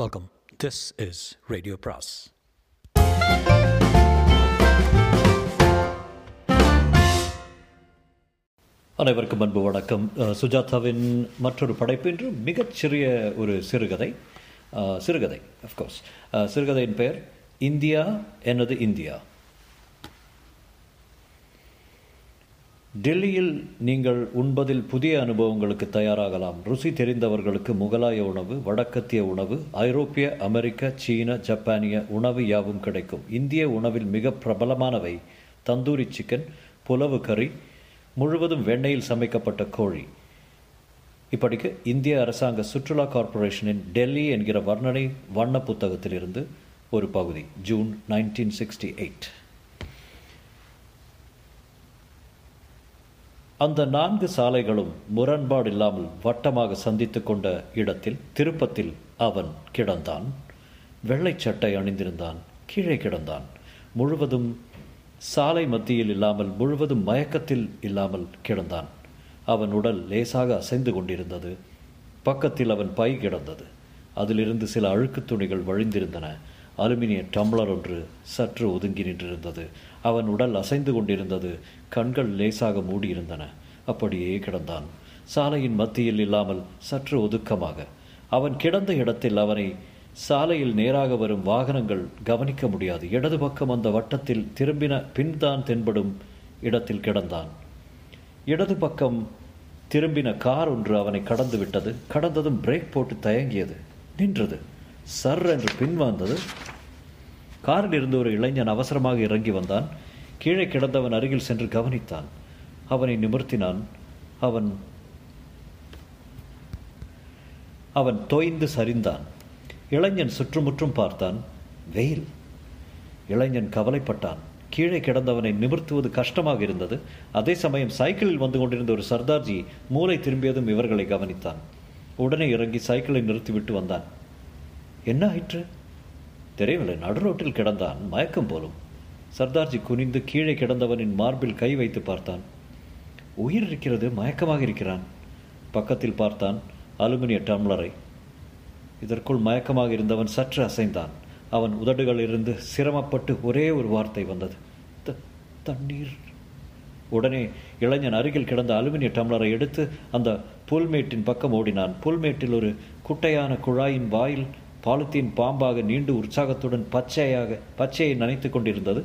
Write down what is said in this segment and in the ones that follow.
Welcome this is radio பிராஸ் அனைவருக்கும் அன்பு வணக்கம். சுஜாதாவின் மற்றொரு படைப்பு என்று மிகச்சிறிய ஒரு சிறுகதை. சிறுகதை அஃப்கோர்ஸ் சிறுகதையின் பெயர் இந்தியா எனது இந்தியா. டெல்லியில் நீங்கள் உண்பதில் புதிய அனுபவங்களுக்கு தயாராகலாம். ருசி தெரிந்தவர்களுக்கு முகலாய உணவு வடக்கத்திய உணவு ஐரோப்பிய அமெரிக்க சீன ஜப்பானிய உணவு யாவும் கிடைக்கும். இந்திய உணவில் மிக பிரபலமானவை தந்தூரி சிக்கன் புலவு கறி முழுவதும் வெண்ணெயில் சமைக்கப்பட்ட கோழி. இப்படிக்கு இந்திய அரசாங்க சுற்றுலா கார்ப்பரேஷனின் டெல்லி என்கிற வர்ணனை வண்ண புத்தகத்திலிருந்து ஒரு பகுதி ஜூன் நைன்டீன் சிக்ஸ்டி எயிட் அந்த நான்கு சாலைகளும் முரண்பாடு இல்லாமல் வட்டமாக சந்தித்துக் கொண்ட இடத்தில் திருப்பத்தில் அவன் கிடந்தான். வெள்ளை சட்டை அணிந்திருந்தான். கீழே கிடந்தான். முழுவதும் சாலை மத்தியில் இல்லாமல் முழுவதும் மயக்கத்தில் இல்லாமல் கிடந்தான். அவன் உடல் லேசாக அசைந்து கொண்டிருந்தது. பக்கத்தில் அவன் பை கிடந்தது. அதிலிருந்து சில அழுக்குத் துணிகள் வழிந்திருந்தன. அலுமினிய டம்ளர் ஒன்று சற்று ஒதுங்கி நின்றிருந்தது. அவன் உடல் அசைந்து கொண்டிருந்தது. கண்கள் லேசாக மூடியிருந்தன. அப்படியே கிடந்தான். சாலையின் மத்தியில் இல்லாமல் சற்று ஒதுக்கமாக. அவன் கிடந்த இடத்தில் அவனை சாலையில் நேராக வரும் வாகனங்கள் கவனிக்க முடியாது. இடது பக்கம் அந்த வட்டத்தில் திரும்பின பின்தான் தென்படும் இடத்தில் கிடந்தான். இடது பக்கம் திரும்பின கார் ஒன்று அவனை கடந்து விட்டது. கடந்ததும் பிரேக் போட்டு தயங்கியது. நின்றது. சர் என்று பின்வாந்தது. காரில் இருந்து ஒரு இளைஞன் அவசரமாக இறங்கி வந்தான். கீழே கிடந்தவன் அருகில் சென்று கவனித்தான். அவனை நிமிர்த்தினான். அவன் அவன் தோய்ந்து சரிந்தான். இளைஞன் சுற்றுமுற்றும் பார்த்தான். வெயில். இளைஞன் கவலைப்பட்டான். கீழே கிடந்தவனை நிமிர்த்துவது கஷ்டமாக இருந்தது. அதே சமயம் சைக்கிளில் வந்து கொண்டிருந்த ஒரு சர்தார்ஜி மூளை திரும்பியதும் இவர்களை கவனித்தான். உடனே இறங்கி சைக்கிளை நிறுத்திவிட்டு வந்தான். என்ன ஆயிற்று? தெரியவில்லை நடுரோட்டில் கிடந்தான் மயக்கம் போலும். சர்தார்ஜி குனிந்து கீழே கிடந்தவனின் மார்பில் கை வைத்து பார்த்தான். உயிர் இருக்கிறது மயக்கமாக இருக்கிறான். பக்கத்தில் பார்த்தான் அலுமினிய டம்ளரை. இதற்குள் மயக்கமாக இருந்தவன் சற்று அசைந்தான். அவன் உதடுகளிலிருந்து சிரமப்பட்டு ஒரே ஒரு வார்த்தை வந்தது. "த- தண்ணீர். உடனே இளைஞன் அருகில் கிடந்த அலுமினிய டம்ளரை எடுத்து அந்த புல்மேட்டின் பக்கம் ஓடினான். புல்மேட்டில் ஒரு குட்டையான குழாயின் வாயில் பாலித்தீன் பாம்பாக நீண்டு உற்சாகத்துடன் பச்சையாக பச்சையை நனைத்துக் கொண்டிருந்தது.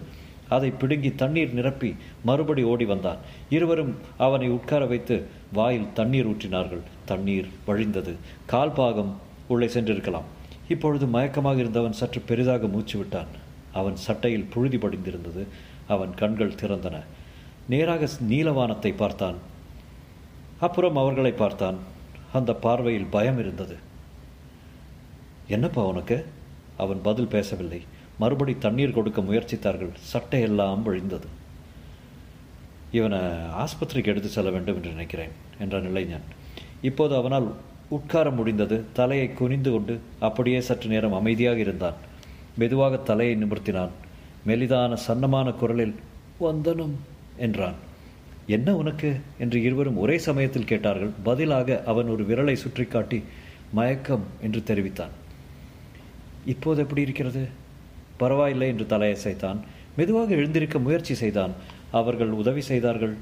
அதை பிடுங்கி தண்ணீர் நிரப்பி மறுபடி ஓடி வந்தான். இருவரும் அவனை உட்கார வைத்து வாயில் தண்ணீர் ஊற்றினார்கள். தண்ணீர் வழிந்தது. கால் பாகம் உள்ளே சென்றிருக்கலாம். இப்பொழுது மயக்கமாக இருந்தவன் சற்று பெரிதாக மூச்சு விட்டான். அவன் சட்டையில் புழுதி படிந்திருந்தது. அவன் கண்கள் திறந்தன. நேராக நீலவானத்தை பார்த்தான். அப்புறம் அவர்களை பார்த்தான். அந்த பார்வையில் பயம் இருந்தது. என்னப்பா உனக்கு? அவன் பதில் பேசவில்லை. மறுபடி தண்ணீர் கொடுக்க முயற்சித்தார்கள். சட்டையெல்லாம் விழிந்தது. இவனை ஆஸ்பத்திரிக்கு எடுத்து செல்ல வேண்டும் என்று நினைக்கிறேன் என்றான் இளைஞன் இப்போது அவனால் உட்கார முடிந்தது. தலையை குனிந்து கொண்டு அப்படியே சற்று நேரம் அமைதியாக இருந்தான். மெதுவாக தலையை நிமிர்த்தினான். மெலிதான சன்னமான குரலில் வந்தனம் என்றான். என்ன உனக்கு? என்று இருவரும் ஒரே சமயத்தில் கேட்டார்கள். பதிலாக அவன் ஒரு விரலை சுற்றி காட்டி மயக்கம் என்று தெரிவித்தான். இப்போது எப்படி இருக்கிறது? பரவாயில்லை என்று தலையசைத்தான் மெதுவாக எழுந்திருக்க முயற்சி செய்தான். அவர்கள் உதவி செய்தார்கள்.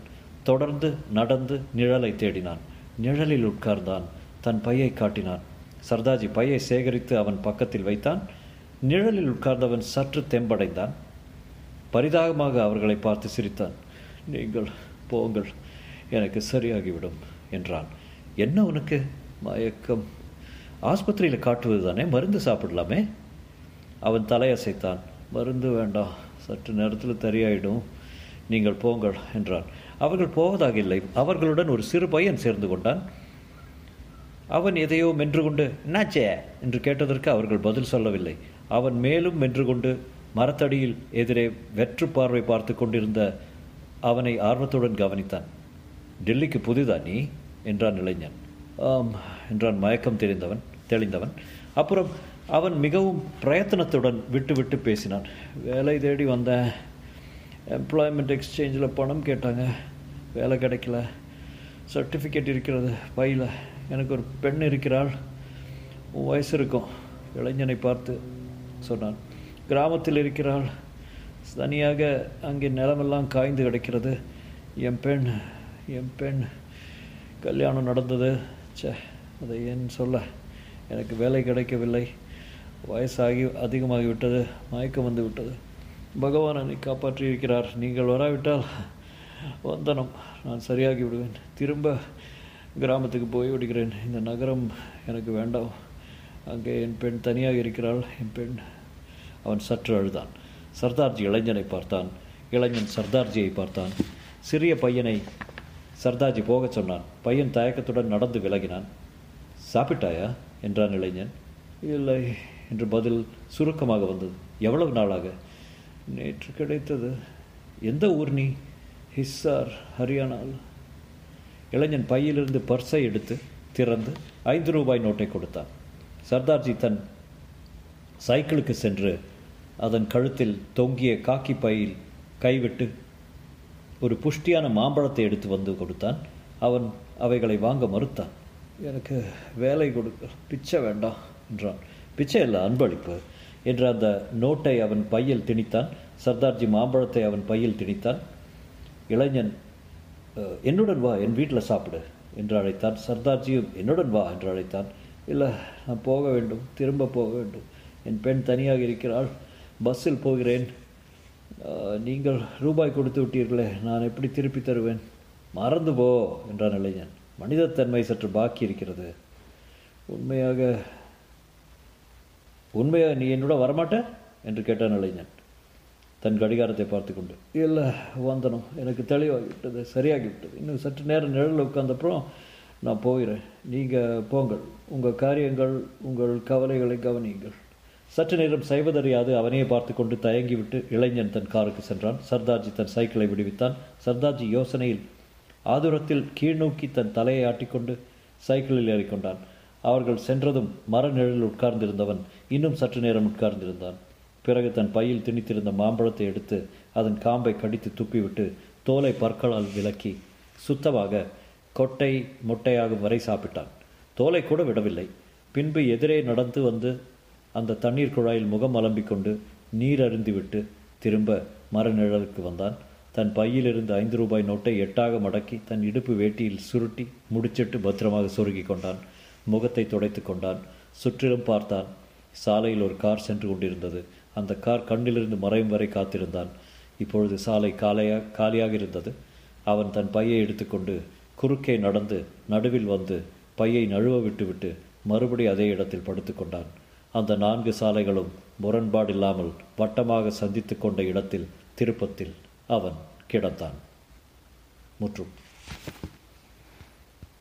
தொடர்ந்து நடந்து நிழலை தேடினான். நிழலில் உட்கார்ந்தான். தன் பையை காட்டினான். சர்தாஜி பையை சேகரித்து அவன் பக்கத்தில் வைத்தான். நிழலில் உட்கார்ந்தவன் சற்று தெம்படைந்தான். பரிதாபமாக அவர்களை பார்த்து சிரித்தான். நீங்கள் போங்கள். எனக்கு சரியாகிவிடும் என்றான். என்ன உனக்கு? மயக்கம். ஆஸ்பத்திரியில் காட்டுவது தானே மருந்து சாப்பிடலாமே? அவன் தலையசைத்தான். மருந்து வேண்டாம். சற்று நேரத்தில் சரியாயிடும் நீங்கள் போங்கள் என்றான். அவர்கள் போவதாக இல்லை அவர்களுடன் ஒரு சிறு பையன் சேர்ந்து கொண்டான். அவன் எதையோ மென்று கொண்டு என்னாச்சே? என்று கேட்டதற்கு அவர்கள் பதில் சொல்லவில்லை. அவன் மேலும் மென்று கொண்டு மரத்தடியில் எதிரே வெற்று பார்வை பார்த்து கொண்டிருந்த அவனை ஆர்வத்துடன் கவனித்தான். டெல்லிக்கு புதிதா நீ? என்றான் இளைஞன். ஆம் என்றான் மயக்கம் தெரிந்தவன். தெளிந்தவன். அப்புறம் அவன் மிகவும் பிரயத்தனத்துடன் விட்டு விட்டு பேசினான். வேலை தேடி வந்தேன் எம்ப்ளாய்மெண்ட் எக்ஸ்சேஞ்சில் பணம் கேட்டாங்க. வேலை கிடைக்கல. சர்டிஃபிகேட் இருக்கிறது. பையில். எனக்கு ஒரு பெண் இருக்கிறாள். உன் வயசு இருக்கும். இளைஞனை பார்த்து சொன்னான். கிராமத்தில் இருக்கிறாள். தனியாக அங்கே நிலமெல்லாம் காய்ந்து கிடக்கிறது. என் பெண் என் பெண் கல்யாணம் நடந்தது. ச்சே அதை ஏன் சொல்ல? எனக்கு வேலை கிடைக்கவில்லை. வயசாகி அதிகமாகிவிட்டது. மயக்கம் வந்து விட்டது பகவான் என்னை காப்பாற்றி இருக்கிறார் நீங்கள் வராவிட்டால் வந்தனம். நான் சரியாகி விடுவேன் திரும்ப கிராமத்துக்கு போய் விடுகிறேன். இந்த நகரம் எனக்கு வேண்டாம். அங்கே என் பெண் தனியாக இருக்கிறாள். என் பெண் அவன் சற்று அழுதான். சர்தார்ஜி இளைஞனை பார்த்தான். இளைஞன் சர்தார்ஜியை பார்த்தான். சிறிய பையனை சர்தார்ஜி போகச் சொன்னான். பையன் தயக்கத்துடன் நடந்து விலகினான். சாப்பிட்டாயா? என்றான் இளைஞன். இல்லை என்று பதில் சுருக்கமாக வந்தது. எவ்வளவு நாளாக? நேற்று கிடைத்தது. எந்த ஊர் நீ? ஹிஸ்ஸார் ஹரியானால் இளைஞன் பையிலிருந்து பர்ஸை எடுத்து திறந்து ஐந்து ரூபாய் நோட்டை கொடுத்தான். சர்தார்ஜி தன் சைக்கிளுக்கு சென்று அதன் கழுத்தில் தொங்கிய காக்கி பையில் கைவிட்டு ஒரு புஷ்டியான மாம்பழத்தை எடுத்து வந்து கொடுத்தான். அவன் அவைகளை வாங்க மறுத்தான். எனக்கு வேலை கொடுக்க பிச்சை வேண்டாம் என்றான். பிச்சை இல்லை அன்பளிப்பு என்று அந்த நோட்டை அவன் பையில் திணித்தான். சர்தார்ஜி மாம்பழத்தை அவன் பையில் திணித்தான். இளைஞன் என்னுடன் வா என் வீட்டில் சாப்பிடு என்று அழைத்தான். சர்தார்ஜியும் என்னுடன் வா என்று அழைத்தான். இல்லை நான் போக வேண்டும் திரும்ப போக வேண்டும். என் பெண் தனியாக இருக்கிறாள் பஸ்ஸில் போகிறேன். நீங்கள் ரூபாய் கொடுத்து விட்டீர்களே நான் எப்படி திருப்பி தருவேன்? மறந்து போ என்றான் இளைஞன். மனிதத்தன்மை சற்று பாக்கி இருக்கிறது. உண்மையாக உண்மையாக நீ என்னோட வரமாட்ட? என்று கேட்டான் இளைஞன். தன் கடிகாரத்தை பார்த்து கொண்டு இல்லை வந்தனும். எனக்கு தெளிவாகிவிட்டது சரியாகிவிட்டது. இன்னும் சற்று நேரம் நிழலில் உட்கார்ந்தப்புறம் நான் போகிறேன். நீங்கள் போங்கள். உங்கள் காரியங்கள் உங்கள் கவலைகளை கவனியுங்கள். சற்று நேரம் செய்வதறியாது அவனையே பார்த்து கொண்டு தயங்கிவிட்டு இளைஞன் தன் காருக்கு சென்றான். சர்தார்ஜி தன் சைக்கிளை விடுவித்தான். சர்தார்ஜி யோசனையில் ஆதுரத்தில் கீழ்நோக்கி தன் தலையை ஆட்டிக்கொண்டு சைக்கிளில் ஏறிக்கொண்டான். அவர்கள் சென்றதும் மர நிழலில் உட்கார்ந்திருந்தவன் இன்னும் சற்று நேரம் உட்கார்ந்திருந்தான். பிறகு தன் பையில் திணித்திருந்த மாம்பழத்தை எடுத்து அதன் காம்பை கடித்து துப்பிவிட்டு தோலை பற்களால் விலக்கி சுத்தமாக கொட்டை மொட்டையாகும் வரை சாப்பிட்டான். தோலை கூட விடவில்லை. பின்பு எதிரே நடந்து வந்து அந்த தண்ணீர் குழாயில் முகம் அலம்பிக் கொண்டு நீர் அருந்திவிட்டு திரும்ப மரநிழலுக்கு வந்தான். தன் பையிலிருந்து ஐந்து ரூபாய் நோட்டை எட்டாக மடக்கி தன் இடுப்பு வேட்டியில் சுருட்டி முடிச்சிட்டு பத்திரமாக சொருகி கொண்டான். முகத்தை துடைத்து கொண்டான். சுற்றிலும் பார்த்தான். சாலையில் ஒரு கார் சென்று கொண்டிருந்தது. அந்த கார் கண்ணிலிருந்து மறையும் வரை காத்திருந்தான். இப்பொழுது சாலை காலையா காலியாக இருந்தது. அவன் தன் பையை எடுத்துக்கொண்டு குறுக்கே நடந்து நடுவில் வந்து பையை நழுவ விட்டுவிட்டு மறுபடி அதே இடத்தில் படுத்துக்கொண்டான் அந்த நான்கு சாலைகளும் முரண்பாடில்லாமல் வட்டமாக சந்தித்து கொண்ட இடத்தில் திருப்பத்தில் அவன் கிடத்தான் முற்றும்.